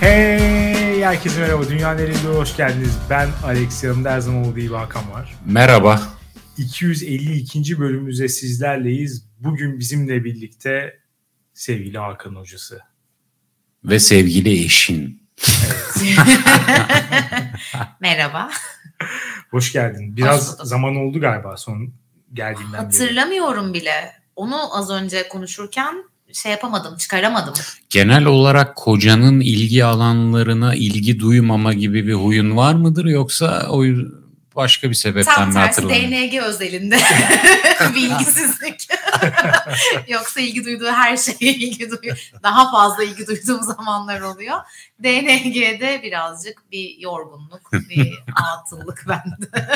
Hey herkese merhaba. Dünya nerede hoş geldiniz. Ben Alex yanımda her zaman olduğu gibi Hakan var. Merhaba. 252. bölümümüzde sizlerleyiz. Bugün bizimle birlikte sevgili Hakan hocası. Ve sevgili eşin. Merhaba. Hoş geldin. Biraz Hoş zaman oldu galiba son geldiğinden beri. Hatırlamıyorum bile. Onu az önce konuşurken şey yapamadım, çıkaramadım. Genel olarak kocanın ilgi alanlarına ilgi duymama gibi bir huyun var mıdır yoksa o başka bir sebepten Tam mi tersi hatırlamıyorsun? DNG özelinde bilgisizlik. Yoksa ilgi duyduğu her şeye ilgi duyuyor. Daha fazla ilgi duyduğum zamanlar oluyor. DNG'de birazcık bir yorgunluk, bir atıllık bende.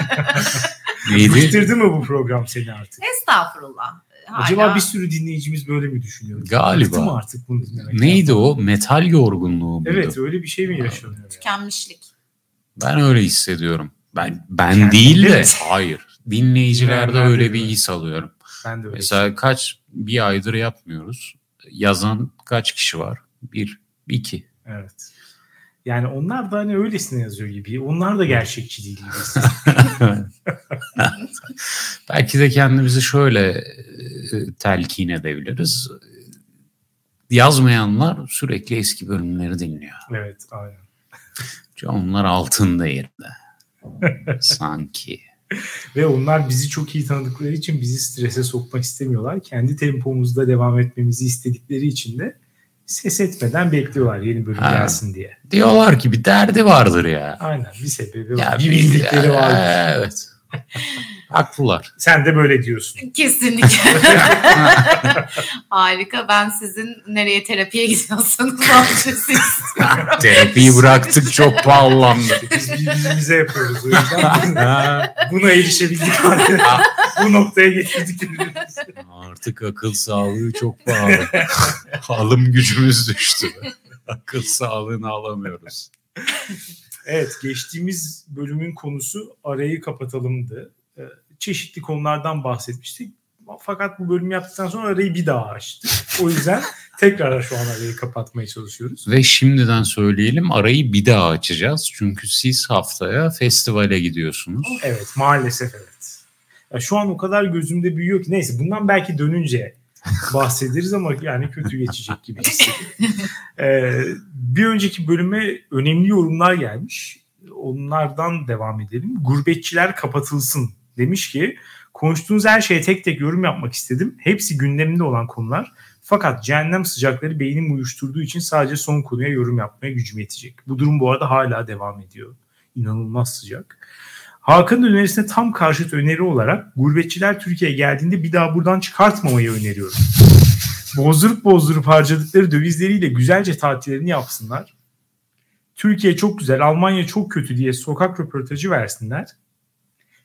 Neydi? Bıktırdı mı bu program seni artık? Estağfurullah. Hala Acaba bir sürü dinleyicimiz böyle mi düşünüyor? Galiba. Bıktı mı artık bunu dinlemek? Neydi o? Metal yorgunluğu muydu? Evet öyle bir şey mi yaşanıyor? ya? tükenmişlik. Ben öyle hissediyorum. Ben ben Kendinde değil de mi? hayır. Dinleyicilerde Ben- ben de öyle bir öyle. his alıyorum. Ben de öyle. Mesela kaç bir aydır yapmıyoruz. Yazan kaç kişi var? Bir, iki. Evet. Yani onlar da hani öylesine yazıyor gibi. Onlar da gerçekçi değil. Belki de kendimizi şöyle e, telkin edebiliriz. Yazmayanlar sürekli eski bölümleri dinliyor. evet aynen. Onlar altın değerinde. Sanki. Ve onlar bizi çok iyi tanıdıkları için bizi strese sokmak istemiyorlar. Kendi tempomuzda devam etmemizi istedikleri için de ses etmeden bekliyorlar yeni bölüm Ha. gelsin diye. Diyorlar ki bir derdi vardır ya. Aynen bir sebebi var. Ya bir bildikleri var. Evet. Haklılar. Sen de böyle diyorsun. Kesinlikle. Harika. Ben sizin nereye terapiye gidiyorsanız. Terapiyi bıraktık çok pahalandı. Biz birbirimize yapıyoruz o yüzden. Buna erişebildik. Bu noktaya getirdik. Artık akıl sağlığı çok pahalı. Alım gücümüz düştü. Akıl sağlığını alamıyoruz. Evet geçtiğimiz bölümün konusu arayı kapatalımdı. Ee, Çeşitli konulardan bahsetmiştik. Fakat bu bölümü yaptıktan sonra arayı bir daha açtık. O yüzden tekrar şu an arayı kapatmaya çalışıyoruz. Ve şimdiden söyleyelim arayı bir daha açacağız. Çünkü siz haftaya festivale gidiyorsunuz. Evet maalesef evet. Ya şu an o kadar gözümde büyüyor ki neyse bundan belki dönünce bahsederiz ama yani kötü geçecek gibi hissediyorum. Ee, bir önceki bölüme önemli yorumlar gelmiş. Onlardan devam edelim. Gurbetçiler kapatılsın demiş ki konuştuğunuz her şeye tek tek yorum yapmak istedim. Hepsi gündeminde olan konular. Fakat cehennem sıcakları beynimi uyuşturduğu için sadece son konuya yorum yapmaya gücüm yetecek. Bu durum bu arada hala devam ediyor. İnanılmaz sıcak. Hakan'ın önerisine tam karşıt öneri olarak gurbetçiler Türkiye'ye geldiğinde bir daha buradan çıkartmamayı öneriyorum. Bozdurup bozdurup harcadıkları dövizleriyle güzelce tatillerini yapsınlar. Türkiye çok güzel, Almanya çok kötü diye sokak röportajı versinler.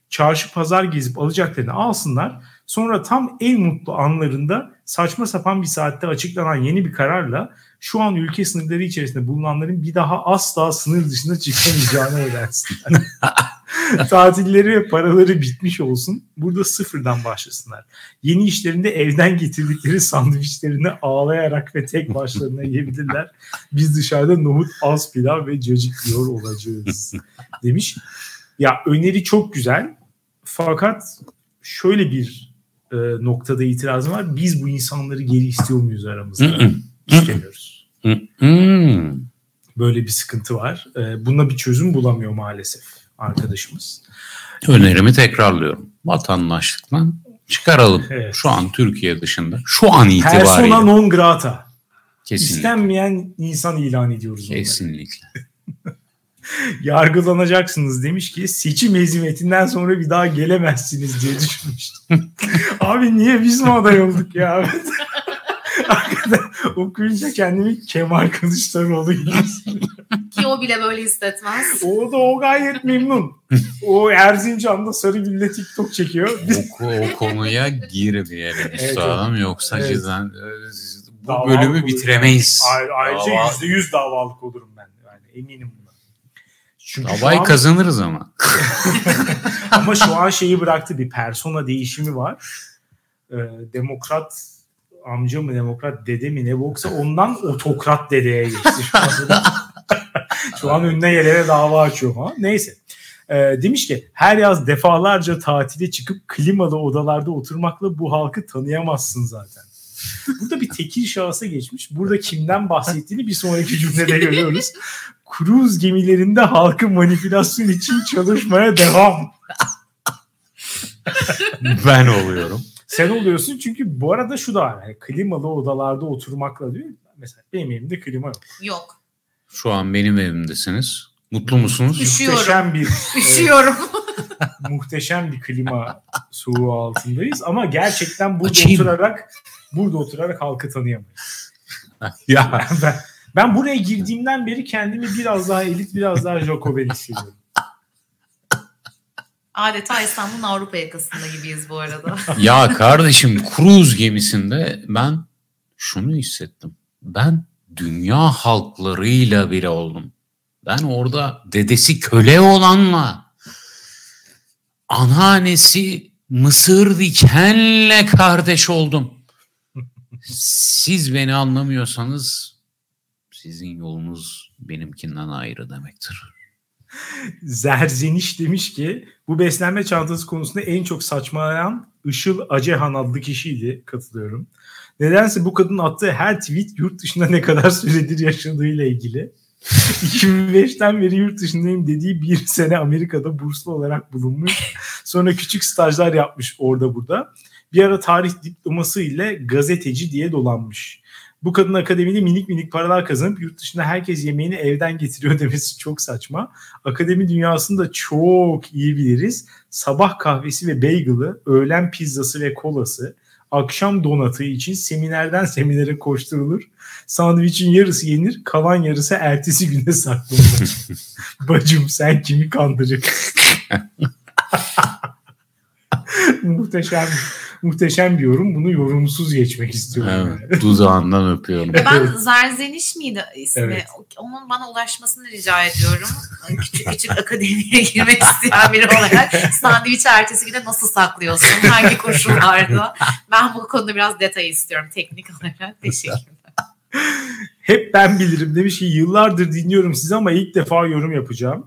Çarşı pazar gezip alacaklarını alsınlar. Sonra tam en mutlu anlarında saçma sapan bir saatte açıklanan yeni bir kararla şu an ülke sınırları içerisinde bulunanların bir daha asla sınır dışına çıkamayacağını öğrensinler. Tatilleri ve paraları bitmiş olsun. Burada sıfırdan başlasınlar. Yeni işlerinde evden getirdikleri sandviçlerini ağlayarak ve tek başlarına yiyebilirler. Biz dışarıda nohut, az pilav ve cacık yiyor olacağız. Demiş. Ya öneri çok güzel. Fakat şöyle bir e, noktada itirazım var. Biz bu insanları geri istiyor muyuz aramızda? İstemiyoruz. Böyle bir sıkıntı var. E, buna bir çözüm bulamıyor maalesef arkadaşımız. Önerimi tekrarlıyorum. Vatandaşlıktan çıkaralım. Evet. Şu an Türkiye dışında. Şu an itibariyle. Persona non grata. Kesinlikle. İstenmeyen insan ilan ediyoruz onları. Kesinlikle. Yargılanacaksınız demiş ki seçim hezimetinden sonra bir daha gelemezsiniz diye düşünmüştüm. Abi niye biz mi aday olduk ya? Okuyunca kendimi Kemal Kılıçdaroğlu gibi. Ki o bile böyle hissetmez. O da o gayet memnun. O Erzincan'da Sarıgül'le TikTok çekiyor. o, o konuya girmeyelim Evet, üstadım. Yoksa Evet. cidden e, bu Davalık bölümü olurum. bitiremeyiz. Ay- Ayrıca yüzde yüz davalık olurum ben. Yani eminim buna. Çünkü Davayı an- kazanırız ama. Ama şu an şeyi bıraktı bir persona değişimi var. Ee, demokrat amca mı demokrat dede mi ne boksa ondan otokrat dedeye geçti şu anda. Şu an önüne gelene dava açıyor falan. Neyse. Ee, demiş ki her yaz defalarca tatile çıkıp klimalı odalarda oturmakla bu halkı tanıyamazsın zaten. Burada bir tekil şahısa geçmiş. Burada kimden bahsettiğini bir sonraki cümlede görüyoruz. Kruz gemilerinde halkı manipülasyon için çalışmaya devam. ben oluyorum. Sen oluyorsun çünkü bu arada şu da var. Yani klimalı odalarda oturmakla diyor. Mesela benim evimde klima yok. Yok. Şu an benim evimdesiniz. Mutlu musunuz? Üşüyorum. Muhteşem bir Üşüyorum. e, muhteşem bir klima soğuğu altındayız ama gerçekten burada Açayım. oturarak burada oturarak halkı tanıyamayız. ya Ben, ben buraya girdiğimden beri kendimi biraz daha elit, biraz daha Jacobin hissediyorum. Adeta İstanbul'un Avrupa yakasında gibiyiz bu arada. ya kardeşim kruz gemisinde ben şunu hissettim. Ben dünya halklarıyla biri oldum. Ben orada dedesi köle olanla anneannesi mısır dikenle kardeş oldum. Siz beni anlamıyorsanız sizin yolunuz benimkinden ayrı demektir. Zerzeniş demiş ki bu beslenme çantası konusunda en çok saçmalayan Işıl Acehan adlı kişiydi. Katılıyorum. Nedense bu kadının attığı her tweet yurt dışında ne kadar süredir yaşadığıyla ilgili. 2005'ten beri yurt dışındayım dediği bir sene Amerika'da burslu olarak bulunmuş. Sonra küçük stajlar yapmış orada burada. Bir ara tarih diploması ile gazeteci diye dolanmış. Bu kadın akademide minik minik paralar kazanıp yurt dışında herkes yemeğini evden getiriyor demesi çok saçma. Akademi dünyasında çok iyi biliriz. Sabah kahvesi ve bagel'ı, öğlen pizzası ve kolası, akşam donatı için seminerden seminere koşturulur. Sandviçin yarısı yenir, kalan yarısı ertesi güne saklanır. Bacım sen kimi kandırıyorsun? muhteşem muhteşem bir yorum. Bunu yorumsuz geçmek istiyorum. Evet, dudağından öpüyorum. Ben Zerzeniş miydi ismi? Evet. Onun bana ulaşmasını rica ediyorum. Küçük küçük akademiye girmek isteyen biri olarak sandviç ertesi güne nasıl saklıyorsun? Hangi koşullarda? Ben bu konuda biraz detay istiyorum teknik olarak. Teşekkürler. Hep ben bilirim demiş ki yıllardır dinliyorum sizi ama ilk defa yorum yapacağım.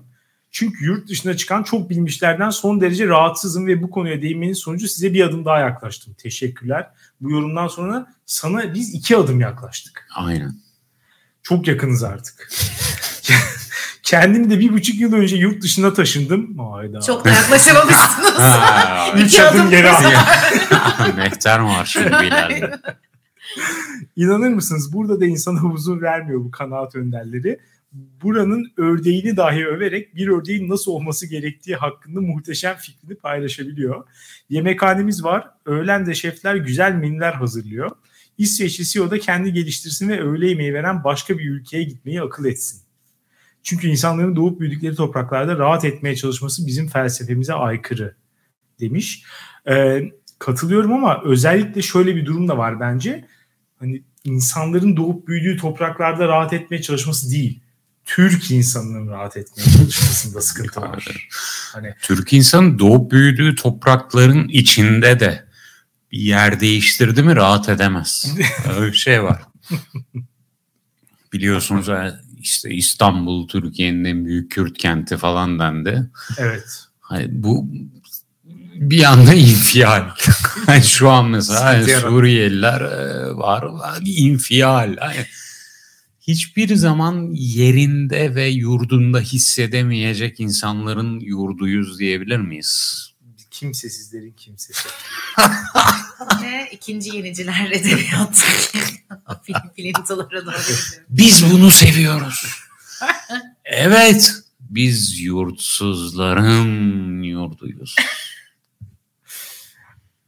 Çünkü yurt dışına çıkan çok bilmişlerden son derece rahatsızım ve bu konuya değinmenin sonucu size bir adım daha yaklaştım. Teşekkürler. Bu yorumdan sonra sana biz iki adım yaklaştık. Aynen. Çok yakınız artık. Kendim de bir buçuk yıl önce yurt dışına taşındım. Hayda. Çok da yaklaşamamışsınız. İki adım geri. Mehter Marşı ilerliyor. İnanır mısınız? Burada da insana huzur vermiyor bu kanaat önderleri. Buranın ördeğini dahi överek bir ördeğin nasıl olması gerektiği hakkında muhteşem fikrini paylaşabiliyor. Yemekhanemiz var. Öğlen de şefler güzel menüler hazırlıyor. İsveçli CEO da kendi geliştirsin ve öğle yemeği veren başka bir ülkeye gitmeyi akıl etsin. Çünkü insanların doğup büyüdükleri topraklarda rahat etmeye çalışması bizim felsefemize aykırı demiş. Ee, katılıyorum ama özellikle şöyle bir durum da var bence. Hani insanların doğup büyüdüğü topraklarda rahat etmeye çalışması değil. Türk insanının rahat etmeye çalışmasında sıkıntı var. Hani Türk insanı doğup büyüdüğü toprakların içinde de bir yer değiştirdi mi rahat edemez. Öyle bir şey var. Biliyorsunuz işte İstanbul Türkiye'nin en büyük Kürt kenti falan dendi. evet. Hani bu bir anda infial. Hani şu an mesela. Suriyeliler e, var, var infial. Hani hiçbir zaman yerinde ve yurdunda hissedemeyecek insanların yurduyuz diyebilir miyiz? Kimsesizlerin kimsesi. Ve ikinci yeniciler edebiyattaki film filintolara doğru. Biz bunu seviyoruz. evet, biz yurtsuzların yurduyuz.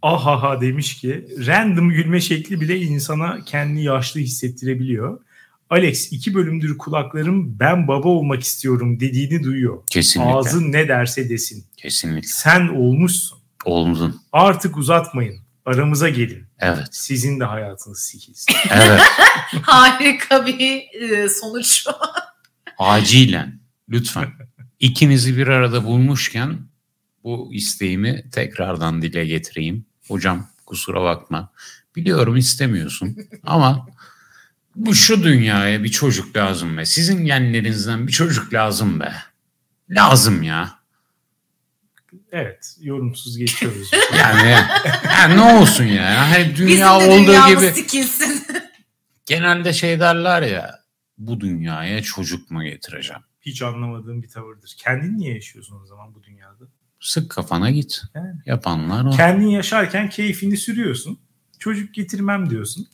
Ahaha demiş ki random gülme şekli bile insana kendini yaşlı hissettirebiliyor. Alex iki bölümdür kulaklarım ben baba olmak istiyorum dediğini duyuyor. Kesinlikle. Ağzın ne derse desin. Kesinlikle. Sen olmuşsun. Oldun. Artık uzatmayın. Aramıza gelin. Evet. Sizin de hayatınız sikilsin. Evet. Harika bir e, sonuç. Acilen. Lütfen. İkinizi bir arada bulmuşken bu isteğimi tekrardan dile getireyim. Hocam kusura bakma. Biliyorum istemiyorsun ama Bu şu dünyaya bir çocuk lazım be. Sizin genlerinizden bir çocuk lazım be. Lazım ya. Evet yorumsuz geçiyoruz. Yani, yani ne olsun ya. Hani dünya Bizim de olduğu gibi sikilsin. genelde şey derler ya. Bu dünyaya çocuk mu getireceğim? Hiç anlamadığım bir tavırdır. Kendin niye yaşıyorsun o zaman bu dünyada? Sık kafana git. Yani. Yapanlar o. Kendin yaşarken keyfini sürüyorsun. Çocuk getirmem diyorsun.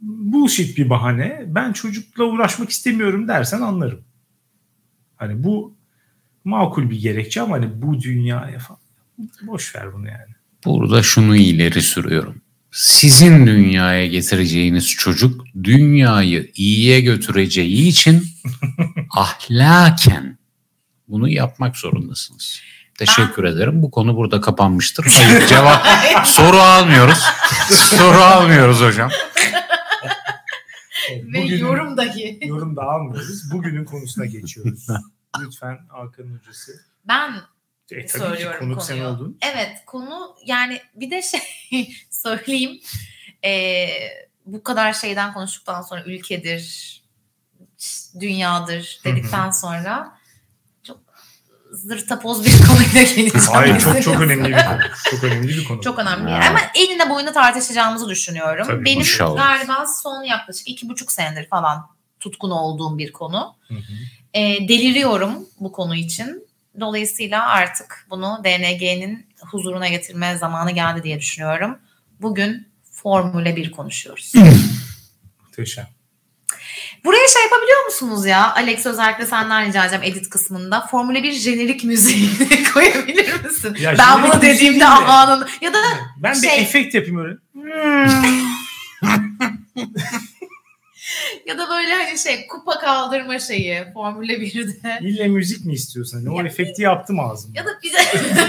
Bullshit bir bahane. Ben çocukla uğraşmak istemiyorum dersen anlarım. Hani bu makul bir gerekçe ama hani bu dünyaya falan. Boş ver bunu yani. Burada şunu ileri sürüyorum. Sizin dünyaya getireceğiniz çocuk dünyayı iyiye götüreceği için ahlaken bunu yapmak zorundasınız. Teşekkür ederim. Bu konu burada kapanmıştır. Hayır cevap soru almıyoruz. soru almıyoruz hocam. Ve yorum dahi. yorum da almıyoruz. Bugünün konusuna geçiyoruz. Lütfen Hakan hocası. Ben E, tabii ki söylüyorum konuk sen konuyu. oldun. Evet konu yani bir de şey söyleyeyim. Ee, bu kadar şeyden konuştuktan sonra ülkedir, dünyadır dedikten sonra zırtapoz bir konuyla geleceğim. Hayır çok çok önemli bir konu. Çok önemli bir konu. Çok önemli. Ha. Ama eline boyuna tartışacağımızı düşünüyorum. Tabii, Benim inşallah. galiba son yaklaşık iki buçuk senedir falan tutkun olduğum bir konu. Hı hı. E, deliriyorum bu konu için. Dolayısıyla artık bunu DNG'nin huzuruna getirme zamanı geldi diye düşünüyorum. Bugün Formüle 1 konuşuyoruz. Muhteşem. Buraya şey yapabiliyor musunuz ya? Alex özellikle senden rica edeceğim edit kısmında. Formüle 1 jenerik müziği koyabilir misin? Ya ben bunu dediğimde anın ya da Ben bir Şey- efekt yapayım öyle. ya da böyle hani şey kupa kaldırma şeyi Formüle 1'de. İlle müzik mi istiyorsun? Hani o Ya- efekti yaptım ağzımda. Ya da bir de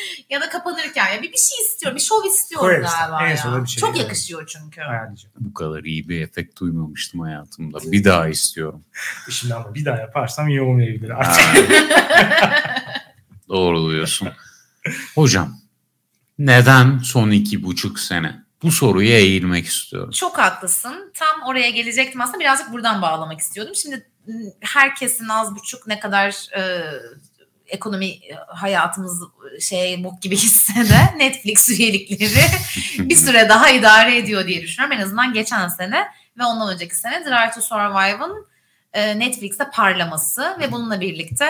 ya da kapanırken ya bir, bir şey istiyorum, bir şov istiyorum Koyarız. galiba En ya. bir şey Çok yakışıyor çünkü. Ayarlayacağım. Bu kadar iyi bir efekt duymamıştım hayatımda. Bir daha istiyorum. Şimdi ama bir daha yaparsam iyi olmayabilir artık. Doğru diyorsun. Hocam neden son iki buçuk sene? Bu soruya eğilmek istiyorum. Çok haklısın. Tam oraya gelecektim aslında. Birazcık buradan bağlamak istiyordum. Şimdi m, herkesin az buçuk ne kadar e, ekonomi e, hayatımız e, şey bok gibi hisse de Netflix üyelikleri bir süre daha idare ediyor diye düşünüyorum. En azından geçen sene ve ondan önceki sene Drive to Survive'ın e, Netflix'te parlaması ve bununla birlikte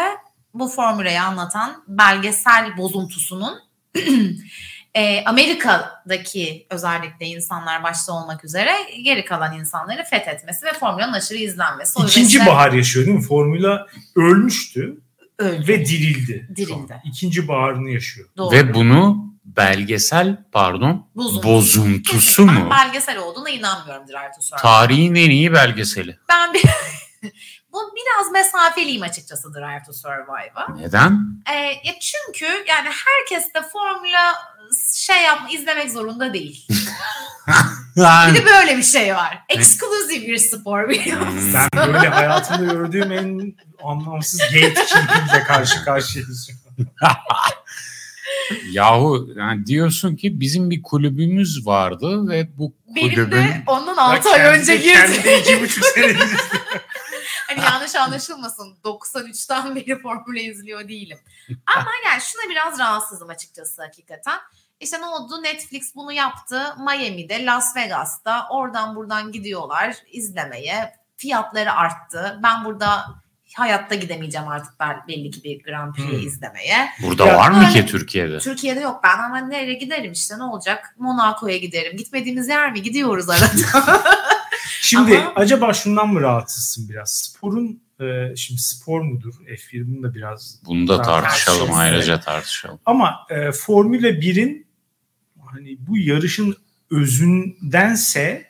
bu formüleyi anlatan belgesel bozuntusunun e, Amerika'daki özellikle insanlar başta olmak üzere geri kalan insanları fethetmesi ve formülün aşırı izlenmesi. O İkinci yüzden bahar yaşıyor değil mi? Formula ölmüştü öldü. ve dirildi. şu Dirildi. an. İkinci baharını yaşıyor. Doğru. Ve bunu belgesel pardon Bozuntu. bozuntusu Kesinlikle mu? Ben belgesel olduğuna inanmıyorum Survive. Tarihin en iyi belgeseli. Ben bir, bu biraz mesafeliyim açıkçası Drive to Survive'a. Neden? Ya çünkü yani herkes de formüla şey yapma izlemek zorunda değil. Bir de böyle bir şey var. Exclusive bir spor biliyor musun? Hmm. Ben böyle hayatımda gördüğüm en anlamsız gatekeeping'le karşı karşıyayız. yahu yani diyorsun ki bizim bir kulübümüz vardı ve bu Benim kulübün de ondan 6 ay Kendi- önce Kendi girdi. de iki buçuk senedir. Hani yanlış anlaşılmasın. 93'ten beri formüle izliyor değilim. Ama yani şuna biraz rahatsızım açıkçası hakikaten. İşte ne oldu? Netflix bunu yaptı. Miami'de, Las Vegas'ta oradan buradan gidiyorlar izlemeye. Fiyatları arttı. Ben burada hayatta gidemeyeceğim artık ben belli ki bir Grand Prix'e Hmm. izlemeye. burada Ya- var mı ki. Türkiye'de? Türkiye'de yok ben ama nereye giderim işte ne olacak? Monaco'ya giderim. Gitmediğimiz yer mi? Gidiyoruz arada. Şimdi Ama- acaba şundan mı rahatsızsın biraz? Sporun e, şimdi spor mudur? F1 bunu da biraz Bunu da tartışalım ayrıca tartışalım. Ama e, Formula 1'in hani bu yarışın özündense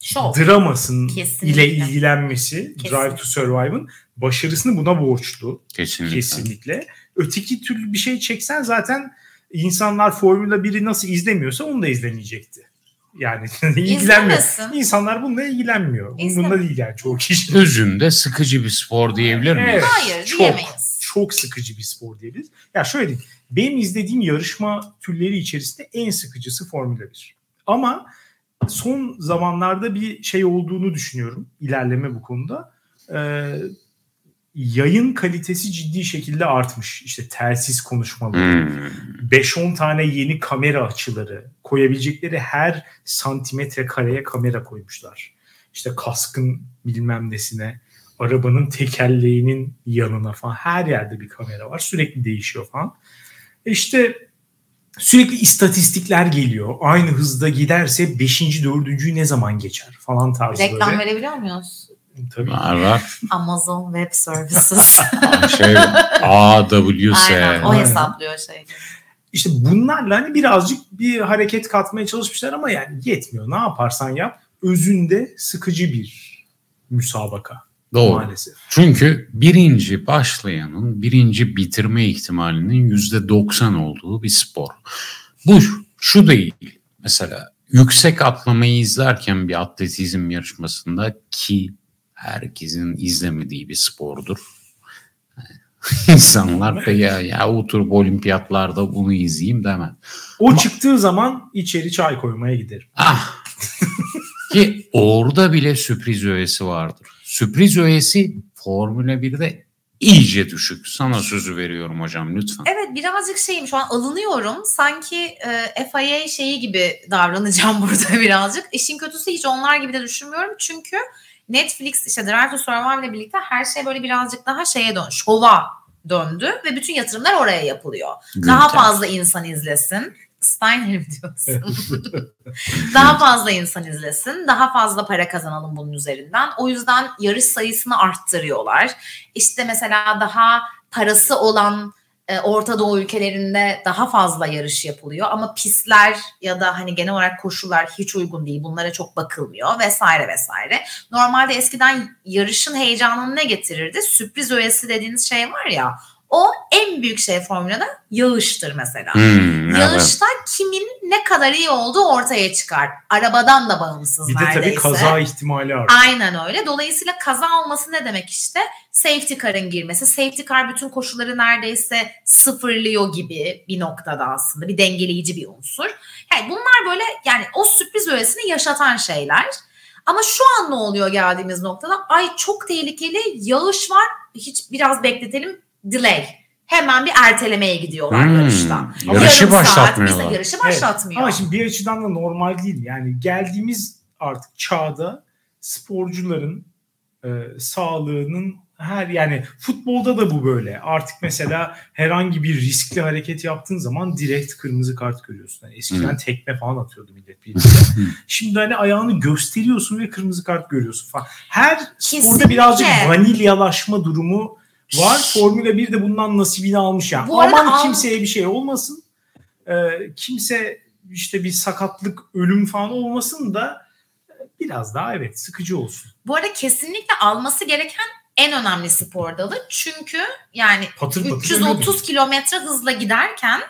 Şov. dramasının Kesinlikle. ile ilgilenmesi Kesinlikle. Drive to Survive'ın başarısını buna borçlu Kesinlikle. kesinlikle. Öteki türlü bir şey çeksen zaten insanlar Formula 1'i nasıl izlemiyorsa onu da izlemeyecekti. Yani ilgilenmiyor. İzlemesin. İnsanlar bununla ilgilenmiyor. Bununla İzleme. değil yani çoğu kişi. Özünde sıkıcı bir spor diyebilir miyiz? Evet. Hayır Çok. diyemeyiz. Çok sıkıcı bir spor diyebiliriz. Ya şöyle diyeyim. Benim izlediğim yarışma türleri içerisinde en sıkıcısı Formula 1. Ama son zamanlarda bir şey olduğunu düşünüyorum. ilerleme bu konuda. Ee, yayın kalitesi ciddi şekilde artmış. İşte telsiz konuşmaları, Hmm. 5-10 tane yeni kamera açıları koyabilecekleri her santimetre kareye kamera koymuşlar. İşte kaskın bilmem nesine, arabanın tekerleğinin yanına falan her yerde bir kamera var. Sürekli değişiyor falan. E İşte sürekli istatistikler geliyor. Aynı hızda giderse 5. 4. ne zaman geçer falan tarzı Reklam böyle. verebiliyor muyuz? Tabii. Var var. Amazon Web Services. şey AWS. Aynen o hesaplıyor şey. İşte bunlarla hani birazcık bir hareket katmaya çalışmışlar ama yani yetmiyor. Ne yaparsan yap özünde sıkıcı bir müsabaka Doğru. maalesef. Çünkü birinci başlayanın birinci bitirme ihtimalinin yüzde 90 olduğu bir spor. Bu şu değil. Mesela yüksek atlamayı izlerken bir atletizm yarışmasında ki herkesin izlemediği bir spordur. İnsanlar da ya, ya oturup olimpiyatlarda bunu izleyeyim demez. O çıktığı zaman içeri çay koymaya giderim. Ah. Ki orada bile sürpriz öğesi vardır. Sürpriz öğesi Formula 1'de iyice düşük. Sana sözü veriyorum hocam lütfen. Evet birazcık şeyim şu an alınıyorum. Sanki e, FIA şeyi gibi davranacağım burada birazcık. İşin kötüsü hiç onlar gibi de düşünmüyorum. Çünkü Netflix işte Drive to Survive ile birlikte her şey böyle birazcık daha şeye dön, şova döndü ve bütün yatırımlar oraya yapılıyor. Daha Gülten. fazla insan izlesin. Steiner mi diyorsun? daha fazla insan izlesin. Daha fazla para kazanalım bunun üzerinden. O yüzden yarış sayısını arttırıyorlar. İşte mesela daha parası olan e, Orta Doğu ülkelerinde daha fazla yarış yapılıyor ama pistler ya da hani genel olarak koşullar hiç uygun değil. Bunlara çok bakılmıyor vesaire vesaire. Normalde eskiden yarışın heyecanını ne getirirdi? Sürpriz öğesi dediğiniz şey var ya. O en büyük şey Formula'da yağıştır mesela. Hmm, evet. Yağışta kimin ne kadar iyi olduğu ortaya çıkar. Arabadan da bağımsız Bir de neredeyse. tabii kaza ihtimali artıyor. Aynen öyle. Dolayısıyla kaza olması ne demek işte? Safety car'ın girmesi. Safety car bütün koşulları neredeyse sıfırlıyor gibi bir noktada aslında. Bir dengeleyici bir unsur. Yani bunlar böyle yani o sürpriz öğesini yaşatan şeyler. Ama şu an ne oluyor geldiğimiz noktada? Ay çok tehlikeli yağış var. Hiç biraz bekletelim. Delay. Hemen bir ertelemeye gidiyorlar Hmm, yarıştan. yarışı Yarım saat, başlatmıyorlar. Mesela yarışı Evet. başlatmıyor. Ama şimdi bir açıdan da normal değil. Yani geldiğimiz artık çağda sporcuların e, sağlığının her yani futbolda da bu böyle. Artık mesela herhangi bir riskli hareket yaptığın zaman direkt kırmızı kart görüyorsun. Yani eskiden tekme falan atıyordu millet birbirine. Şimdi hani ayağını gösteriyorsun ve kırmızı kart görüyorsun falan. Her sporda Kesinlikle. birazcık vanilyalaşma durumu var. Formula 1 de bundan nasibini almış yani. Bu Aman kimseye bir şey olmasın. Ee, kimse işte bir sakatlık, ölüm falan olmasın da biraz daha evet sıkıcı olsun. Bu arada kesinlikle alması gereken en önemli spor dalı. Çünkü yani Patır patır 330 kilometre hızla giderken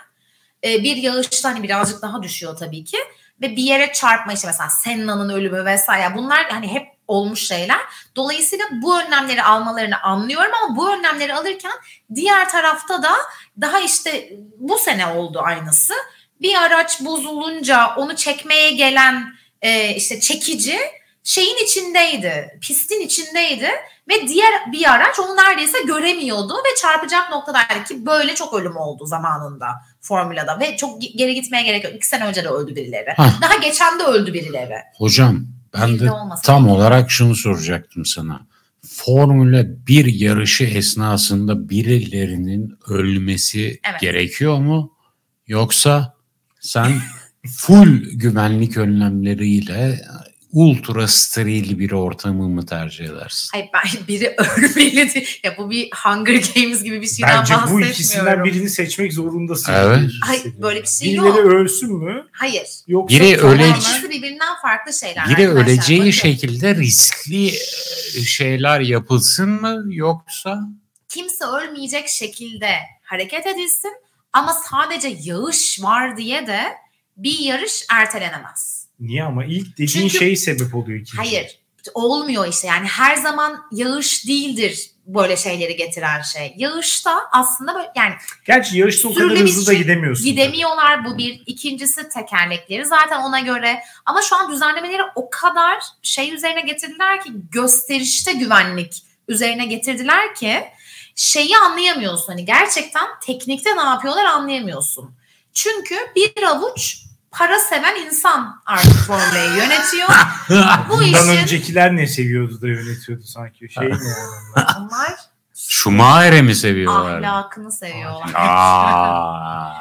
e, bir yağışta hani birazcık daha düşüyor tabii ki ve bir yere çarpma işte mesela Senna'nın ölümü vesaire bunlar hani hep olmuş şeyler. Dolayısıyla bu önlemleri almalarını anlıyorum ama bu önlemleri alırken diğer tarafta da daha işte bu sene oldu aynısı. Bir araç bozulunca onu çekmeye gelen e, işte çekici şeyin içindeydi, pistin içindeydi ve diğer bir araç onu neredeyse göremiyordu ve çarpacak noktadaydı ki böyle çok ölüm oldu zamanında formülada ve çok ge- geri gitmeye gerek yok. İki sene önce de öldü birileri. Hah. Daha geçen de öldü birileri. Hocam ben de olmasa tam olarak şunu soracaktım sana. Formula 1 yarışı esnasında birilerinin ölmesi Evet. gerekiyor mu? Yoksa sen full güvenlik önlemleriyle ultra steril bir ortamı mı tercih edersin? Hayır ben biri ölmeli diye. Ya bu bir Hunger Games gibi bir şeyden Bence bu bahsetmiyorum. ikisinden birini seçmek zorundasın. Evet. Hayır, böyle bir şey Birileri yok. ölsün mü? Hayır. Yoksa Biri İkisi birbirinden farklı şeyler. Biri arkadaşlar. öleceği Bakın, şekilde riskli e, şeyler yapılsın mı yoksa Kimse ölmeyecek şekilde hareket edilsin ama sadece yağış var diye de bir yarış ertelenemez. Niye ama ilk dediğin Çünkü- şey sebep oluyor ikinci. Hayır. olmuyor işte yani her zaman yağış değildir böyle şeyleri getiren şey. Yağışta aslında böyle yani Gerçi yarışta o kadar hızlı da gidemiyorsun. gidemiyorlar bu bir. İkincisi tekerlekleri zaten ona göre ama şu an düzenlemeleri o kadar şey üzerine getirdiler ki gösterişte güvenlik üzerine getirdiler ki şeyi anlayamıyorsun. Hani gerçekten teknikte ne yapıyorlar anlayamıyorsun. Çünkü bir avuç para seven insan artık Formula'yı yönetiyor. Bu Bundan işin öncekiler ne seviyordu da yönetiyordu sanki. Şey mi onlar? onlar Schumacher'e mi seviyorlar? ahlakını seviyorlar. Aa.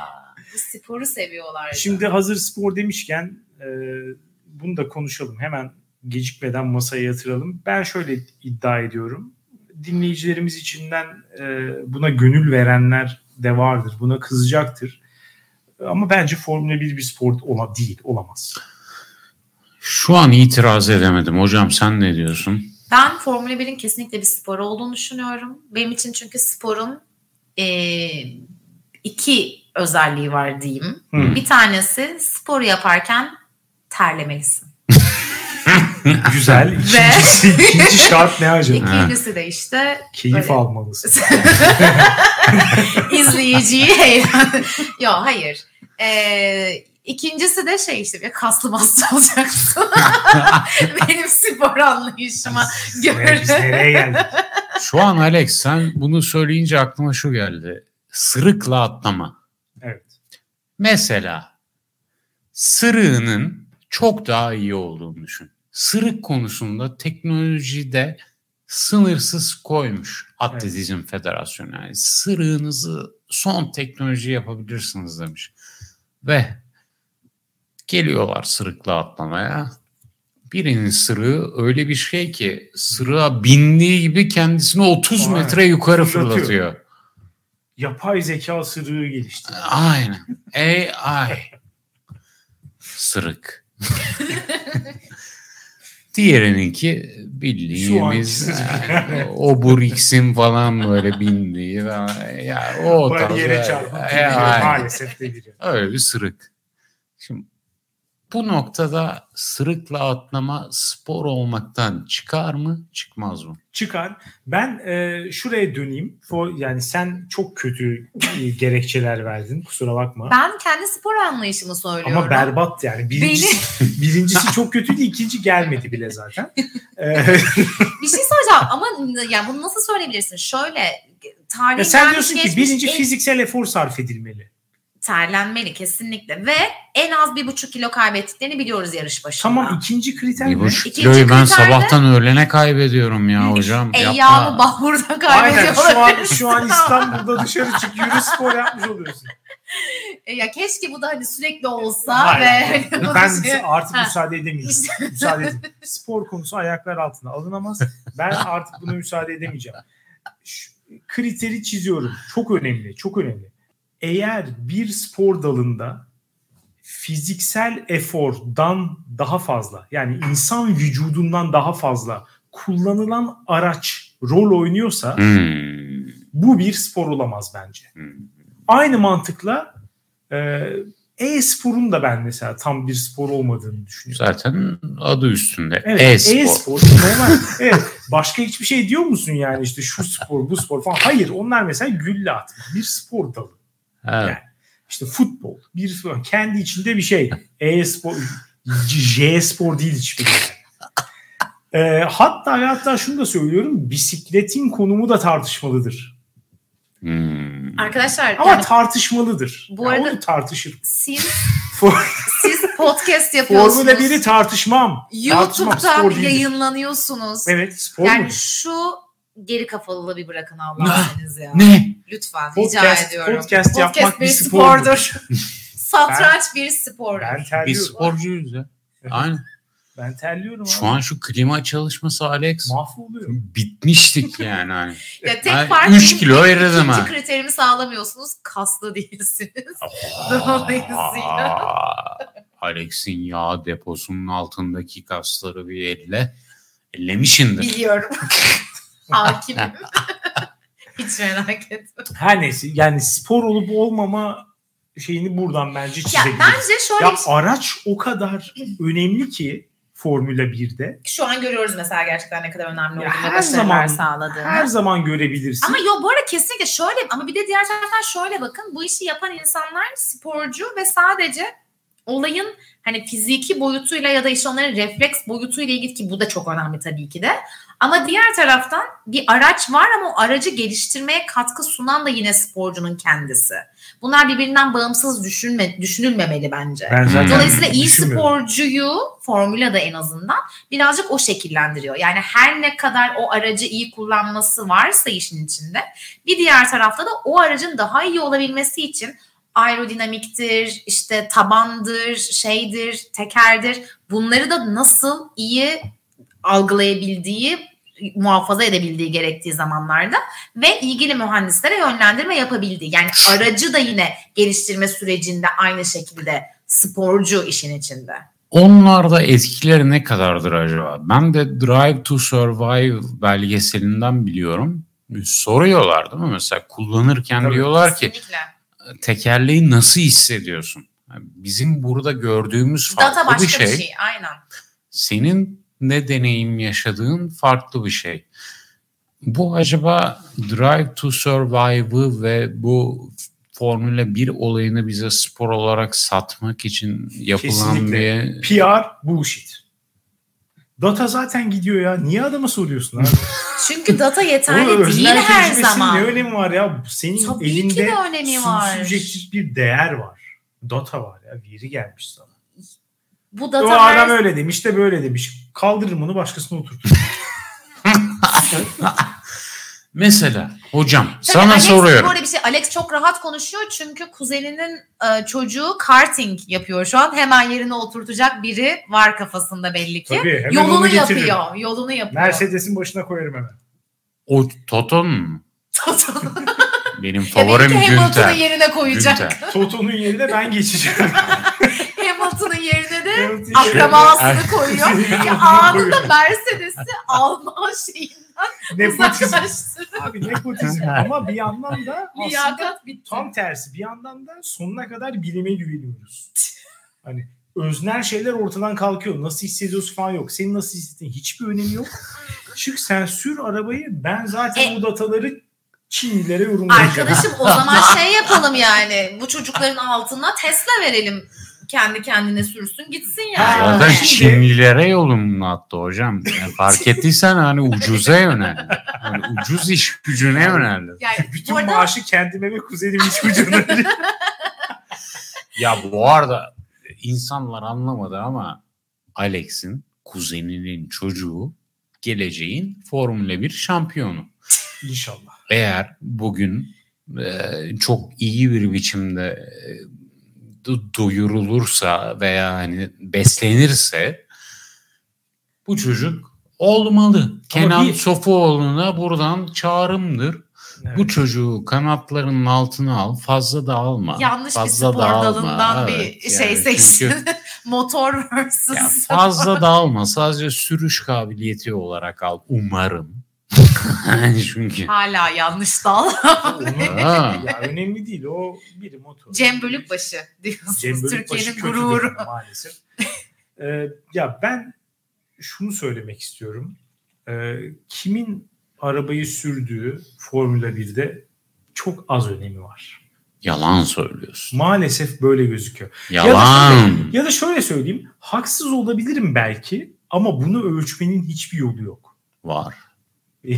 Bu sporu seviyorlar. Şimdi hazır spor demişken e, bunu da konuşalım. Hemen gecikmeden masaya yatıralım. Ben şöyle iddia ediyorum. Dinleyicilerimiz içinden e, buna gönül verenler de vardır. Buna kızacaktır. Ama bence Formula 1 bir spor ola değil, olamaz. Şu an itiraz edemedim. Hocam sen ne diyorsun? Ben Formula 1'in kesinlikle bir spor olduğunu düşünüyorum. Benim için çünkü sporun eee, iki özelliği var diyeyim. Hı. Bir tanesi sporu yaparken terlemelisin. Güzel. İkincisi, ikinci şart ne acaba? İkincisi de işte Keyif böyle- almalısın. izleyiciyi eğlen. Yok hayır. Eee ikincisi de şey işte bir kaslı maslı olacaksın. Benim spor anlayışıma göre. nereye geldik? Şu an Alex sen bunu söyleyince aklıma şu geldi. Sırıkla atlama. Evet. Mesela sırığının çok daha iyi olduğunu düşün. Sırık konusunda teknolojide sınırsız koymuş Atletizm Federasyonu. Yani sırığınızı son teknoloji yapabilirsiniz demiş. Ve geliyorlar sırıkla atlamaya. Birinin sırığı öyle bir şey ki sırığa bindiği gibi kendisini 30 Aynen. metre yukarı Fırlatıyor. fırlatıyor. Yapay zeka sırrığı gelişti. Aynen. AI. Sırık. Diğerininki bildiğimiz e, Obur X'in falan böyle bindiği falan. Ya o tarz. Bariyere çarpıp aynen. Maalesef de gidiyor. Öyle bir sırık. Şimdi bu noktada sırıkla atlama spor olmaktan çıkar mı çıkmaz mı? çıkar. Ben e, şuraya döneyim. For, yani sen çok kötü gerekçeler verdin. Kusura bakma. Ben kendi spor anlayışımı söylüyorum. Ama berbat yani. Birincisi, birincisi çok kötüydü. ikinci gelmedi bile zaten. Bir şey soracağım ama yani bunu nasıl söyleyebilirsin? Şöyle tarihi ya sen diyorsun ki birinci en- fiziksel efor sarf edilmeli. Terlenmeli kesinlikle ve en az bir buçuk kilo kaybettiklerini biliyoruz yarış başında. Tamam ikinci kriter Bir ne? buçuk İkinci kiloyu ben sabahtan öğlene kaybediyorum ya hocam. Eyyamı Yapma. bahurda Aynen kaybediyorlar. şu an, şu an İstanbul'da dışarı çık yürü spor yapmış oluyorsun. E ya keşke bu da hani sürekli olsa Hayır. ve ben şey- artık Ha. müsaade edemeyeceğim. müsaade edin. Spor konusu ayaklar altına alınamaz. Ben artık buna müsaade edemeyeceğim. Şu kriteri çiziyorum. Çok önemli, çok önemli. Eğer bir spor dalında fiziksel efordan daha fazla yani insan vücudundan daha fazla kullanılan araç rol oynuyorsa Hmm. bu bir spor olamaz bence. Hmm. Aynı mantıkla e, e-sporun da ben mesela tam bir spor olmadığını düşünüyorum. Zaten adı üstünde. Evet, E-spor. e-spor. normal. evet, başka hiçbir şey diyor musun yani işte şu spor, bu spor falan. Hayır, onlar mesela gülle atma. Bir spor dalı. Evet. İşte futbol, bir spor. Kendi içinde bir şey. E-spor, J-spor değil hiçbiri. E, hatta hatta şunu da söylüyorum. Bisikletin konumu da tartışmalıdır. Hmm. Arkadaşlar Ama yani tartışmalıdır. Bu Ya arada- onu tartışırım. siz siz podcast yapıyorsunuz. Formula 1'i tartışmam. Tartışmam, YouTube'da yayınlanıyorsunuz. Evet spor yani mu? şu geri kafalılığı bir bırakın Allah'ınız ya. Ne? Lütfen rica Podcast, ediyorum. podcast yapmak bir spordur. Satranç bir spordur. Ben Biz terliyorum. sporcuyuz ya. Aynen. Ben terliyorum Şu abi. an şu klima çalışması Alex. Mahvoluyorum. Bitmiştik yani. Hani. Ya tek Ben fark üç benim kilo eridim ikinci ha. kriterimi sağlamıyorsunuz. Kaslı değilsiniz. Dolayısıyla. Alex'in yağ deposunun altındaki kasları bir elle. Ellemişindir. Biliyorum. Hakimim. Hiç merak etme. Her neyse yani spor olup olmama şeyini buradan bence Ya çizebiliriz. bence şöyle Ya bir şey. araç o kadar önemli ki Formula 1'de. Şu an görüyoruz mesela gerçekten ne kadar önemli Ya olduğunu her zaman- sağladığını. Her zaman görebilirsin. Ama yok bu arada kesinlikle şöyle ama bir de diğer taraftan şöyle bakın bu işi yapan insanlar sporcu ve sadece olayın hani fiziki boyutuyla ya da işte onların refleks boyutuyla ilgili ki bu da çok önemli tabii ki de. Ama diğer taraftan bir araç var ama o aracı geliştirmeye katkı sunan da yine sporcunun kendisi. Bunlar birbirinden bağımsız düşünme, düşünülmemeli bence. ben Dolayısıyla iyi sporcuyu formülada en azından birazcık o şekillendiriyor. Yani her ne kadar o aracı iyi kullanması varsa işin içinde bir diğer tarafta da o aracın daha iyi olabilmesi için aerodinamiktir, işte tabandır, şeydir, tekerdir. Bunları da nasıl iyi algılayabildiği, muhafaza edebildiği gerektiği zamanlarda ve ilgili mühendislere yönlendirme yapabildiği. Yani aracı da yine geliştirme sürecinde aynı şekilde sporcu işin içinde. Onlarda etkileri ne kadardır acaba? Ben de Drive to Survive belgeselinden biliyorum. Soruyorlar değil mi? Mesela kullanırken Tabii. diyorlar ki Kesinlikle. Tekerleği nasıl hissediyorsun? Bizim burada gördüğümüz Data farklı başka bir şey. bir şey. Aynen. Senin ne deneyim yaşadığın farklı bir şey. Bu acaba Drive to Survive'ı ve bu Formula 1 olayını bize spor olarak satmak için yapılan Kesinlikle. bir PR bullshit. Data zaten gidiyor ya. Niye adama soruyorsun abi? Çünkü data Oğlum, yeterli değil öznel her zaman. Ne önemi var ya? Senin Tabii elinde ki önemi var. subjektif bir değer var. Data var ya. Veri gelmiş sana. Bu O data her adam öyle demiş de böyle demiş. Kaldırırım onu başkasına oturtur. Mesela hocam Tabii sana Alex, soruyorum. Bu arada bir şey Alex çok rahat konuşuyor çünkü kuzeninin e, çocuğu karting yapıyor şu an. Hemen yerine oturtacak biri var kafasında belli ki. Tabii hemen yolunu yapıyor. Yolunu yapıyor. Mercedes'in başına koyarım hemen. O Toton mu? Benim favorim belki Hamilton'ın Günter. yerine koyacak. Günter. Toto'nun yerine ben geçeceğim. akrabasını koyuyor. Ya anında. Mercedes'i Alman şeyinden Nepotizm. Abi nepotizm. Ama bir yandan da aslında tam tersi. Bir yandan da sonuna kadar bilime güveniyoruz. Hani öznel şeyler ortadan kalkıyor. Nasıl hissediyorsun falan yok. Senin nasıl hissettiğin hiçbir önemi yok. Çık sen sür arabayı. Ben zaten E- bu dataları Çinlilere yorumlayacağım. Arkadaşım o zaman şey yapalım yani. Bu çocukların altına Tesla verelim. Kendi kendine sürsün gitsin yani. Zaten şimdi- Çinlilere yolunu attı hocam. Yani fark ettiysen hani ucuza yöneldi. Hani ucuz iş gücüne yöneldi. Yani Bütün arada maaşı kendime ve kuzenime hiç ucuna Ya bu arada insanlar anlamadı ama Alex'in kuzeninin çocuğu geleceğin Formula 1 şampiyonu. İnşallah. Eğer bugün e, çok iyi bir biçimde do- doyurulursa veya hani beslenirse bu çocuk olmalı. Kenan bir- Sofuoğlu'na buradan çağrımdır. Evet. Bu çocuğu kanatlarının altına al. Fazla da alma. yanlış bir fazla spor da alma. dalından Evet, bir şey yani seçtin. çünkü- Motor versus. Ya fazla da alma. Sadece sürüş kabiliyeti olarak al. Umarım. çünkü. Hala yanlış dal. Ha. ya önemli değil. O biri motor. Cem Bölükbaşı diyorsunuz. Cem Bölükbaşı Türkiye'nin gururu. maalesef. Ee, ya ben şunu söylemek istiyorum. Ee, kimin arabayı sürdüğü Formula 1'de çok az önemi var. Yalan söylüyorsun. Maalesef böyle gözüküyor. Ya da, Yalan. şöyle, ya da şöyle söyleyeyim. Haksız olabilirim belki ama bunu ölçmenin hiçbir yolu yok. Var.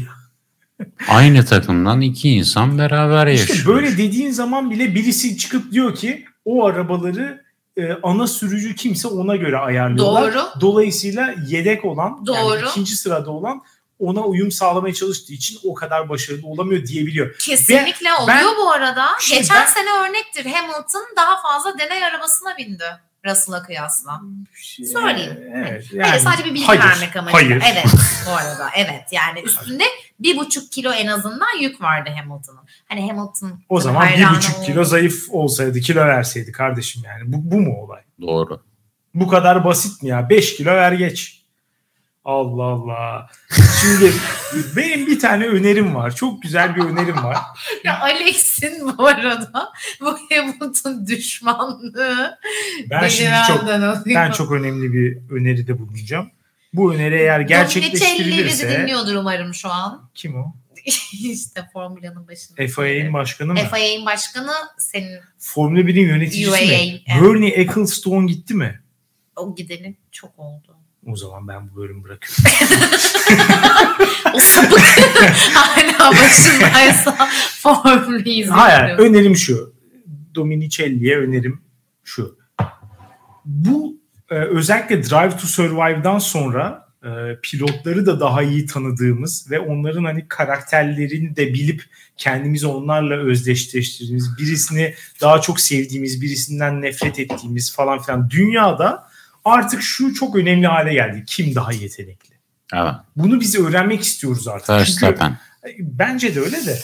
Aynı takımdan iki insan beraber yaşıyor. İşte böyle dediğin zaman bile birisi çıkıp diyor ki o arabaları e, ana sürücü kimse ona göre ayarlıyorlar. Doğru. Dolayısıyla yedek olan Doğru. yani ikinci sırada olan ona uyum sağlamaya çalıştığı için o kadar başarılı olamıyor diyebiliyor. Kesinlikle Ben- oluyor ben- bu arada. Şimdi Geçen ben- sene örnektir. Hamilton daha fazla deney arabasına bindi Russell'a kıyasla. Söyleyeyim. Evet. Hayır sadece bir bilgi hayır, vermek amacıyla. Hayır. Evet bu arada evet yani üstünde bir buçuk kilo en azından yük vardı Hamilton'ın. Hani Hamilton O zaman bir buçuk oldu. kilo zayıf olsaydı kilo verseydi kardeşim yani. Bu, bu mu olay? Doğru. Bu kadar basit mi ya? 5 kilo ver geç. Allah Allah. Şimdi benim bir tane önerim var. Çok güzel bir önerim var. Ya Alex'in bu arada bu Hamilton düşmanlığı Ben şimdi çok alıyor. ben çok önemli bir öneride bulunacağım. Bu öneri eğer gerçekleştirilirse dinliyordur umarım şu an. kim o? işte Formula'nın başında. FIA'nin başkanı mı? FIA'nin başkanı senin Formula 1'in yöneticisi UAA, mi? evet. Bernie Ecclestone gitti mi? o gideni çok oldu. O zaman ben bu bölümü bırakıyorum. O sapık hala başındaysa Formula'yı Hayır, önerim şu. Dominicelli'ye önerim şu. Bu e, özellikle Drive to Survive'dan sonra e, pilotları da daha iyi tanıdığımız ve onların hani karakterlerini de bilip kendimizi onlarla özdeşleştirdiğimiz, birisini daha çok sevdiğimiz, birisinden nefret ettiğimiz falan filan dünyada artık şu çok önemli hale geldi. Kim daha yetenekli? Evet. Bunu biz öğrenmek istiyoruz artık. Çünkü Verstappen. Bence de öyle de.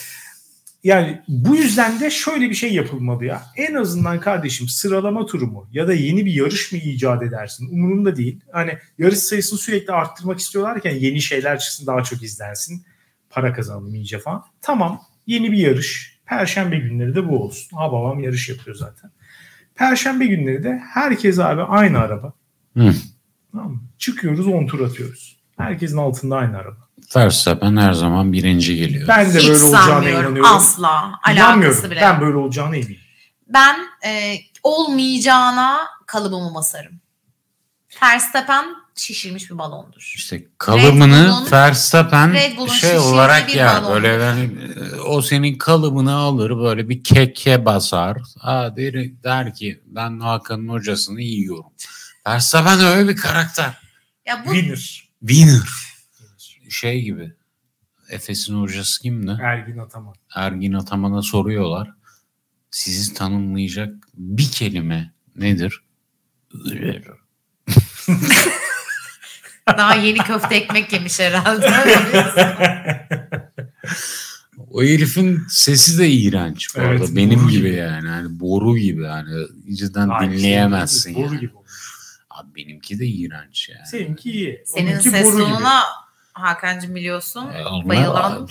Yani bu yüzden de şöyle bir şey yapılmalı ya. En azından kardeşim sıralama turu mu ya da yeni bir yarış mı icat edersin? Umurumda değil. Hani yarış sayısını sürekli arttırmak istiyorlarken yeni şeyler çıksın daha çok izlensin. Para kazanalım iyice falan. Tamam yeni bir yarış. Perşembe günleri de bu olsun. Ha babam yarış yapıyor zaten. Perşembe günleri de herkes abi aynı araba. Hı. Tamam mı? Çıkıyoruz 10 tur atıyoruz. Herkesin altında aynı araba. Verstappen her zaman birinci geliyor. Ben de Hiç böyle olacağına sanmıyorum. inanıyorum. Asla. Alakası bile. Ben böyle olacağına eminim. Ben e, olmayacağına kalıbımı basarım. Verstappen şişirmiş bir balondur. İşte kalıbını Verstappen şey olarak bir yer. balon. Böyle yani, e, o senin kalıbını alır böyle bir keke basar. Ha, der, der ki ben Hakan'ın hocasını yiyorum. Verstappen öyle bir karakter. Ya bu Winner. Winner. Şey gibi. Efes'in hocası kimdi? Ergin Ataman. Ergin Ataman'a soruyorlar. Sizi tanımlayacak bir kelime nedir? daha yeni köfte ekmek yemiş herhalde. O herifin sesi de iğrenç bu Evet, arada. Benim gibi gibi. yani. yani. Boru gibi yani. Aynı şey dinleyemezsin? Boru yani. gibi. Abi benimki de iğrenç yani. Seninki iyi. Senin Onunki ses tonuna Hakan'cığım biliyorsun E, onlar- bayılan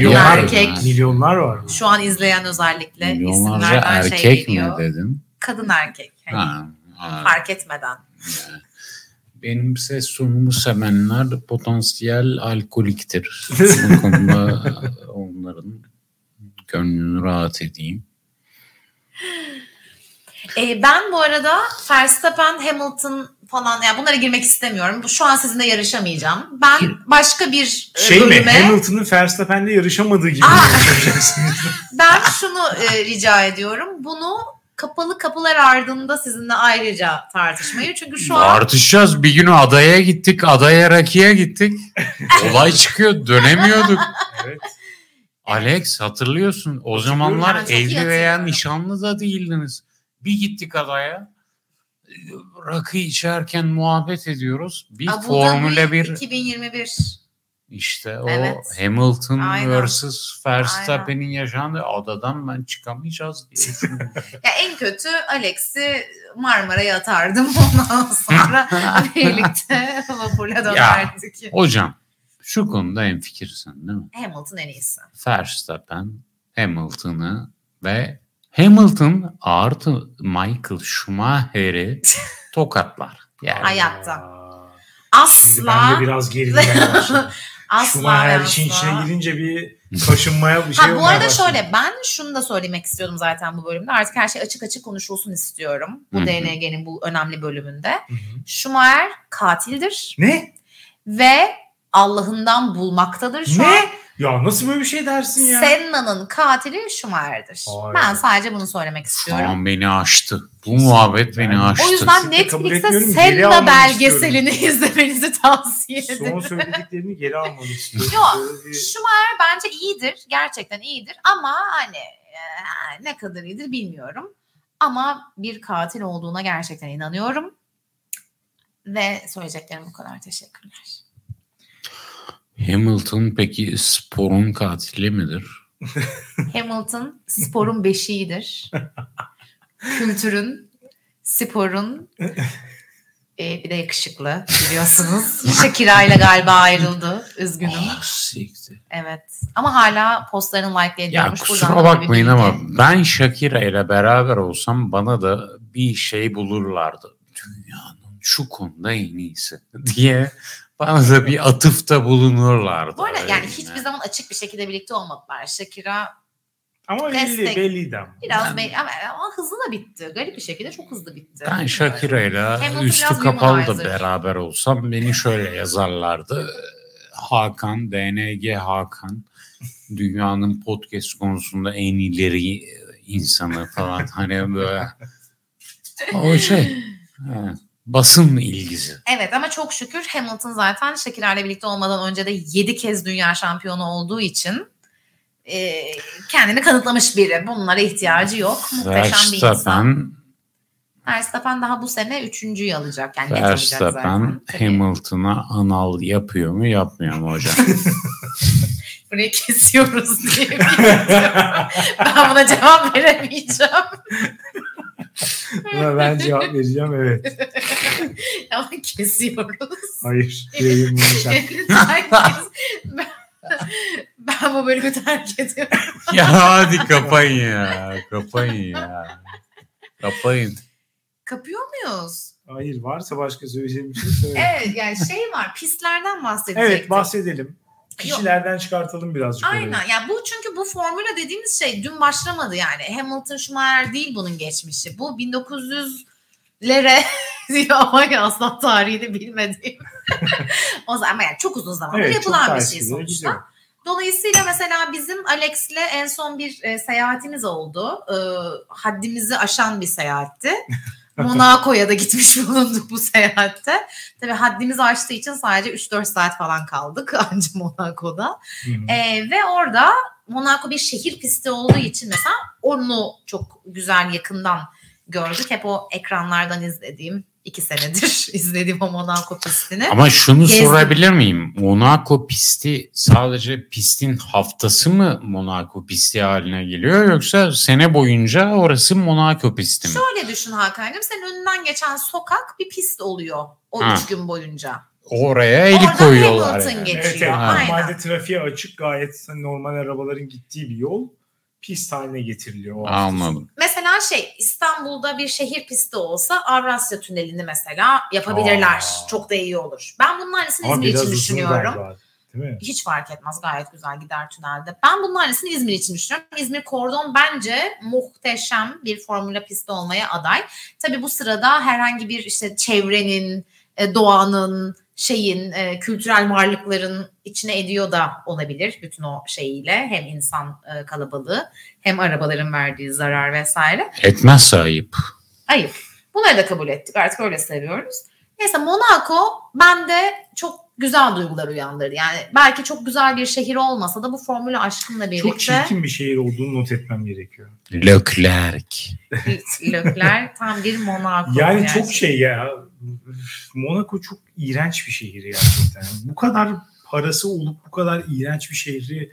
yok erkek. yani. Milyonlar var. şu an izleyen özellikle Milyonlarca isimlerden erkek şey mi geliyor. dedin? Kadın erkek. Hani Ha, ha. Fark etmeden. Yani Benim ses tonumu sevenler potansiyel alkoliktir. Bu konuda onların gönlünü rahat edeyim. Ee, ben bu arada Verstappen, Hamilton falan yani bunlara girmek istemiyorum. Bu- Şu an sizinle yarışamayacağım. Ben başka bir e, Şey mi? bölüme Hamilton'ın Verstappen'le yarışamadığı gibi. Ben şunu e, rica ediyorum. Bunu kapalı kapılar ardında sizinle ayrıca tartışmayı. Çünkü şu an Tartışacağız. Bir gün adaya gittik. Adaya rakiye gittik. Olay çıkıyor. Dönemiyorduk. evet. Alex hatırlıyorsun. O zamanlar evli veya nişanlı da değildiniz. Bir gittik adaya. Rakı içerken muhabbet ediyoruz. Bir Abu Formula 1 2021. işte o Evet. Hamilton Aynen. vs Verstappen'in yaşandığı adadan ben çıkamayacağız diye. Ya en kötü Alex'i Marmara'ya atardım. Ondan sonra birlikte vapurla dönerdik. Hocam şu konuda en fikirsin değil mi? Hamilton en iyisi. Verstappen Hamilton'ı ve Hamilton artı Michael Schumacher'i tokatlar. Yani Hayatta. Aa, Şimdi ben Asla de biraz gerilmeye başladım. asla Schumacher ve işin asla. içine girince bir kaşınmaya bir şey Ha, bu arada başladı. şöyle ben şunu da söylemek istiyordum zaten bu bölümde. Artık her şey açık açık konuşulsun istiyorum. Bu. DNG'nin bu önemli bölümünde. Hı hı. Schumacher katildir Ne? ve Allah'ından bulmaktadır şu an. Ya nasıl böyle bir şey dersin ya? Senna'nın katili Schumacher'dir. Hayır. Ben sadece bunu söylemek istiyorum. an beni aştı. Bu muhabbet beni Ben- aştı. O yüzden Netflix'te Senna belgeselini izlemenizi tavsiye Son ederim. söylediklerini geri almanı istiyorum. Yok, bir- Schumacher bence iyidir. Gerçekten iyidir. Ama hani e, ne kadar iyidir bilmiyorum. Ama bir katil olduğuna gerçekten inanıyorum. Ve söyleyeceklerim bu kadar. Teşekkürler. Hamilton peki sporun katili midir? Hamilton sporun beşiğidir. Kültürün, sporun Ee, bir de yakışıklı biliyorsunuz. Shakira ile galiba ayrıldı. Üzgünüm. Ah, siktir. Evet. Ama hala postlarını Ya like'layabiliyormuş. kusura Buradan bakmayın ama ben Shakira ile beraber olsam bana da bir şey bulurlardı. Dünyanın şu konuda en iyisi diye bana da bir atıfta bulunurlardı. Bu arada yani hiçbir zaman açık bir şekilde birlikte olmadılar. Shakira Ama belli, Destek. belliydi ama. biraz Ben- be- ama, ama hızlı da bitti. Garip bir şekilde çok hızlı bitti. Ben Shakira ile Hamilton üstü kapalı da beraber olsam beni şöyle yazarlardı. Hakan, DNG Hakan dünyanın podcast konusunda en ileri insanı falan hani böyle o şey evet, basın ilgisi. Evet ama çok şükür Hamilton zaten Shakira ile birlikte olmadan önce de 7 kez dünya şampiyonu olduğu için e, kendini kanıtlamış biri. Bunlara ihtiyacı yok. Muhteşem bir insan. Verstappen, Verstappen daha bu sene üçüncüyü alacak. Yani Verstappen. Hamilton'a anal yapıyor mu yapmıyor mu hocam? Burayı kesiyoruz diye biliyorum. ben buna cevap veremeyeceğim. Buna ben cevap vereceğim evet. Ama kesiyoruz. Hayır. Yayınlanacak. Ben, ben bu bölümü terk ediyorum. ya hadi kapayın ya kapayın ya. Kapayın. Kapıyor muyuz? Hayır varsa başka söyleyeceğim bir şey söyle. Evet yani şey var pistlerden bahsedecektik. Evet bahsedelim. Kişilerden çıkartalım birazcık. orayı. Aynen. Yani bu çünkü bu formüle dediğimiz şey dün başlamadı yani. Hamilton Schumacher değil bunun geçmişi. Bu 1900'lere ama asla tarihini bilmediğim. o zaman ama yani çok uzun zamandır Evet, yapılan bir şey sonuçta. gidiyor. Dolayısıyla mesela bizim Alex'le en son bir e, seyahatimiz oldu. E, haddimizi aşan bir seyahatti. Monaco'ya da gitmiş bulunduk bu seyahatte. Tabii haddimizi aştığı için sadece 3-4 saat falan kaldık anca Monaco'da. Ee, ve orada Monaco bir şehir pisti olduğu için mesela onu çok güzel yakından gördük. Hep o ekranlardan izlediğim iki senedir izlediğim o Monaco pistini. Ama şunu Gezdim. sorabilir miyim? Monaco pisti sadece pistin haftası mı Monaco pisti haline geliyor yoksa sene boyunca orası Monaco pisti mi? Şöyle düşün Hakan'cığım senin önünden geçen sokak bir pist oluyor o Ha. üç gün boyunca. Oraya eli Oradan koyuyorlar. Hamilton yani. geçiyor. Evet, evet. Aynen. Normalde trafiğe açık gayet hani normal arabaların gittiği bir yol pist haline getiriliyor. o Anladım. Mesela şey İstanbul'da bir şehir pisti olsa Avrasya Tüneli'ni mesela yapabilirler. Aa. Çok da iyi olur. Ben bunun aynısını Ama İzmir için düşünüyorum. galiba, Değil mi? Hiç fark etmez gayet güzel gider tünelde. Ben bunun aynısını İzmir için düşünüyorum. İzmir Kordon bence muhteşem bir formüla pisti olmaya aday. Tabii bu sırada herhangi bir işte çevrenin, e, doğanın, şeyin, e, kültürel varlıkların içine ediyor da olabilir bütün o şeyiyle. Hem insan e, kalabalığı hem arabaların verdiği zarar vesaire. Etmezse ayıp. Ayıp. Bunları da kabul ettik. Artık öyle seviyoruz. Neyse Monaco bende çok güzel duygular uyandırdı. Yani belki çok güzel bir şehir olmasa da bu formülü aşkımla Çok birlikte çirkin bir şehir olduğunu not etmem gerekiyor. Leclerc. Lökler tam bir Monaco. Yani gerçekten. çok şey ya. Monaco çok iğrenç bir şehir gerçekten. bu kadar parası olup bu kadar iğrenç bir şehri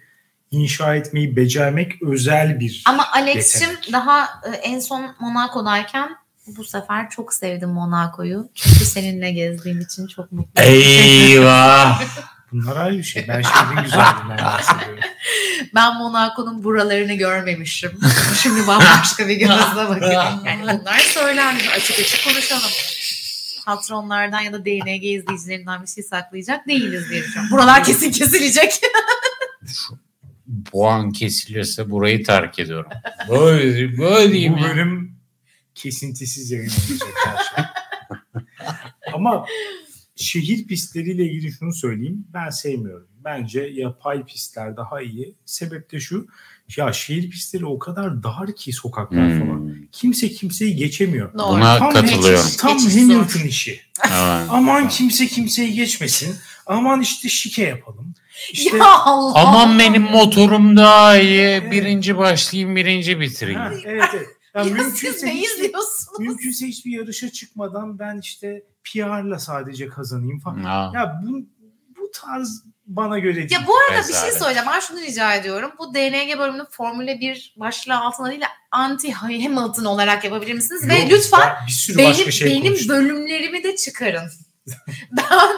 inşa etmeyi becermek özel bir Ama yetenek. daha e, en son Monaco'dayken bu sefer çok sevdim Monaco'yu. Çünkü seninle gezdiğim için çok mutluyum. Eyvah. Bunlar ayrı bir şey. Ben şehrin güzelliğinden bahsediyorum. Ben Monaco'nun buralarını görmemişim. Şimdi bambaşka bir gözle bakıyorum. Yani bunlar söylendi. Açık açık konuşalım. Patronlardan ya da DNG izleyicilerinden bir şey saklayacak değiliz diye düşünüyorum. Buralar kesin kesilecek. Bu an kesilirse burayı terk ediyorum. Böyle, böyle Bu ya. bölüm kesintisiz yayınlanacak her şey. Ama şehir pistleriyle ilgili şunu söyleyeyim. Ben sevmiyorum. Bence yapay pistler daha iyi. Sebep de şu. Ya şehir pistleri o kadar dar ki sokaklar falan. Hmm. Kimse kimseyi geçemiyor. Doğru. Buna Tam katılıyorum. geçiş- Tam Geçiş Hamilton zor. işi. Evet. Aman kimse kimseyi geçmesin. Aman işte şike yapalım. İşte ya Allah. Aman benim motorum daha iyi. Birinci başlayayım, birinci bitireyim. Ha, evet evet. Ya Ya siz mümkünse, ne izliyorsunuz? mümkünse hiçbir yarışa çıkmadan ben işte PR'la sadece kazanayım falan. Ha. Ya bu, bu tarz bana göre değil. Ya bu arada bir şey Rezalet. söyleyeceğim. Ben şunu rica ediyorum. Bu DNG bölümünü Formula 1 başlığı altında değil de anti Hamilton olarak yapabilir misiniz? Ve Yok, lütfen bir sürü benim, şey benim konuştum. bölümlerimi de çıkarın. ben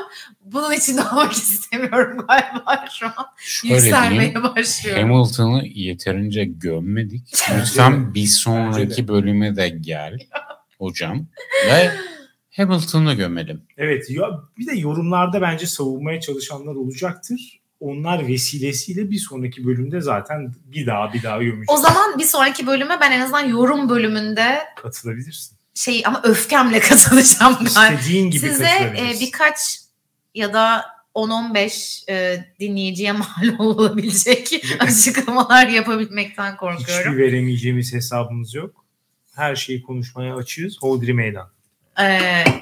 bunun içinde olmak istemiyorum galiba şu an. Şöyle diyeyim. Yükselmeye başlıyorum. Hamilton'ı yeterince gömmedik. Lütfen bir sonraki bölüme de gel hocam. Ve Hamilton'ı gömelim. Evet ya bir de yorumlarda bence savunmaya çalışanlar olacaktır. Onlar vesilesiyle bir sonraki bölümde zaten bir daha bir daha O gömeceğiz. zaman bir sonraki bölüme ben en azından yorum bölümünde Katılabilirsin. Şey ama öfkemle katılacağım ben. İstediğin gibi Size e, birkaç ya da 10-15 e, dinleyiciye mal olabilecek açıklamalar yapabilmekten korkuyorum. Hiçbir veremeyeceğimiz hesabımız yok. Her şeyi konuşmaya açığız. Hodri meydan. Ee,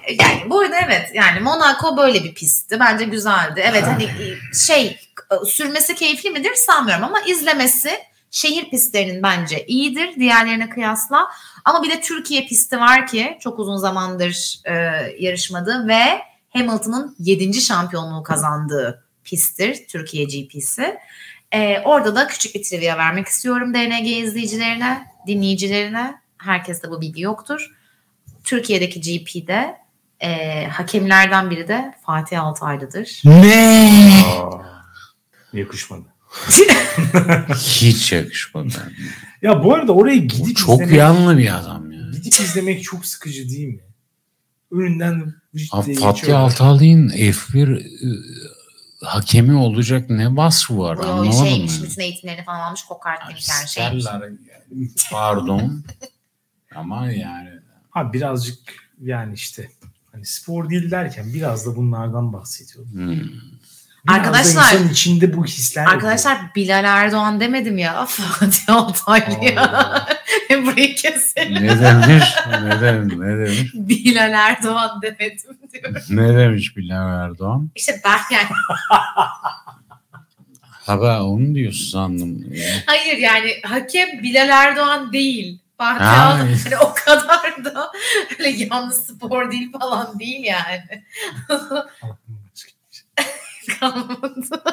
yani bu arada evet yani Monaco böyle bir pistti. Bence güzeldi. Evet hani şey sürmesi keyifli midir sanmıyorum ama izlemesi şehir pistlerinin bence iyidir diğerlerine kıyasla. Ama bir de Türkiye pisti var ki çok uzun zamandır e, yarışmadı ve Hamilton'ın 7. şampiyonluğu kazandığı pisttir Türkiye GP'si. E, orada da küçük bir trivia vermek istiyorum DNG izleyicilerine, dinleyicilerine. Herkeste bu bilgi yoktur. Türkiye'deki GP'de e, hakemlerden biri de Fatih Altaylı'dır. Ne? Yakışmadı. Hiç yakışmadı. Ya bu arada oraya Bu gidip çok izlemek, yanlı bir adam ya. gidip izlemek çok sıkıcı değil mi? Önünden Abi Fatih. Altaylı'nın F1 e, hakemi olacak ne vasfı var Bu anlamadım şeymiş, mı? bütün eğitimlerini falan almış kokart demişler şeymiş. Stellar yani. Pardon. Ama yani Ha birazcık yani işte hani spor değil derken biraz da bunlardan bahsediyorum. hmm. Arkadaşlar- da insanın içinde bu hisler. Arkadaşlar Bilal Erdoğan demedim ya Fatih Altaylı'ya. Burayı keselim. ne demiş? Ne demiş? Ne demiş? Bilal Erdoğan demedim diyor. Ne demiş Bilal Erdoğan? İşte ben yani Ha ben onu diyorsun sandım. Ya. hayır yani hakem Bilal Erdoğan değil. Fatih Ha. Hani o kadar da öyle yalnız spor değil falan değil yani. Kalmadı.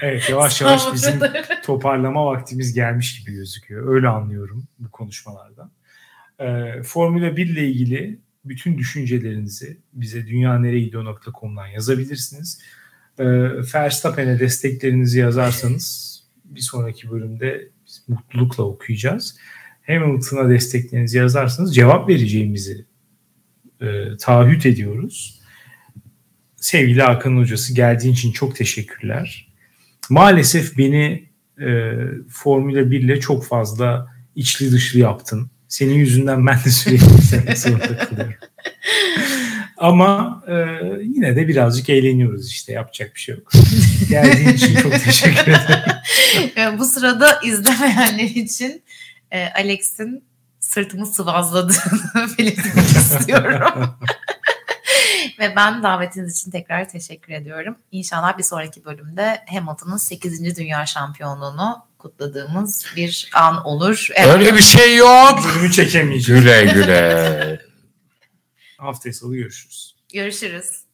evet yavaş yavaş bizim toparlama vaktimiz gelmiş gibi gözüküyor. Öyle anlıyorum bu konuşmalardan. Ee, Formula 1 ile ilgili bütün düşüncelerinizi bize dünyaneregidiyor.com'dan yazabilirsiniz. Ee, Verstappen'e desteklerinizi yazarsanız bir sonraki bölümde biz mutlulukla okuyacağız. Hamilton'a desteklerinizi yazarsanız cevap vereceğimizi e, taahhüt ediyoruz. Sevgili Hakan Hocası geldiğin için çok teşekkürler. Maalesef beni e, Formula 1 ile çok fazla içli dışlı yaptın. Senin yüzünden ben de sürekli zorunda kalıyorum. Ama e, yine de birazcık eğleniyoruz işte yapacak bir şey yok. Geldiğin için çok teşekkür ederim. Bu sırada izlemeyenler için e, Alex'in sırtımı sıvazladığını belirtmek istiyorum. Ve ben davetiniz için tekrar teşekkür ediyorum. İnşallah bir sonraki bölümde Hamilton'ın 8. Dünya Şampiyonluğunu kutladığımız bir an olur. Evet. Öyle bir şey yok. Bölümü çekemeyeceğim. Güle güle. Haftaya salı görüşürüz. Görüşürüz.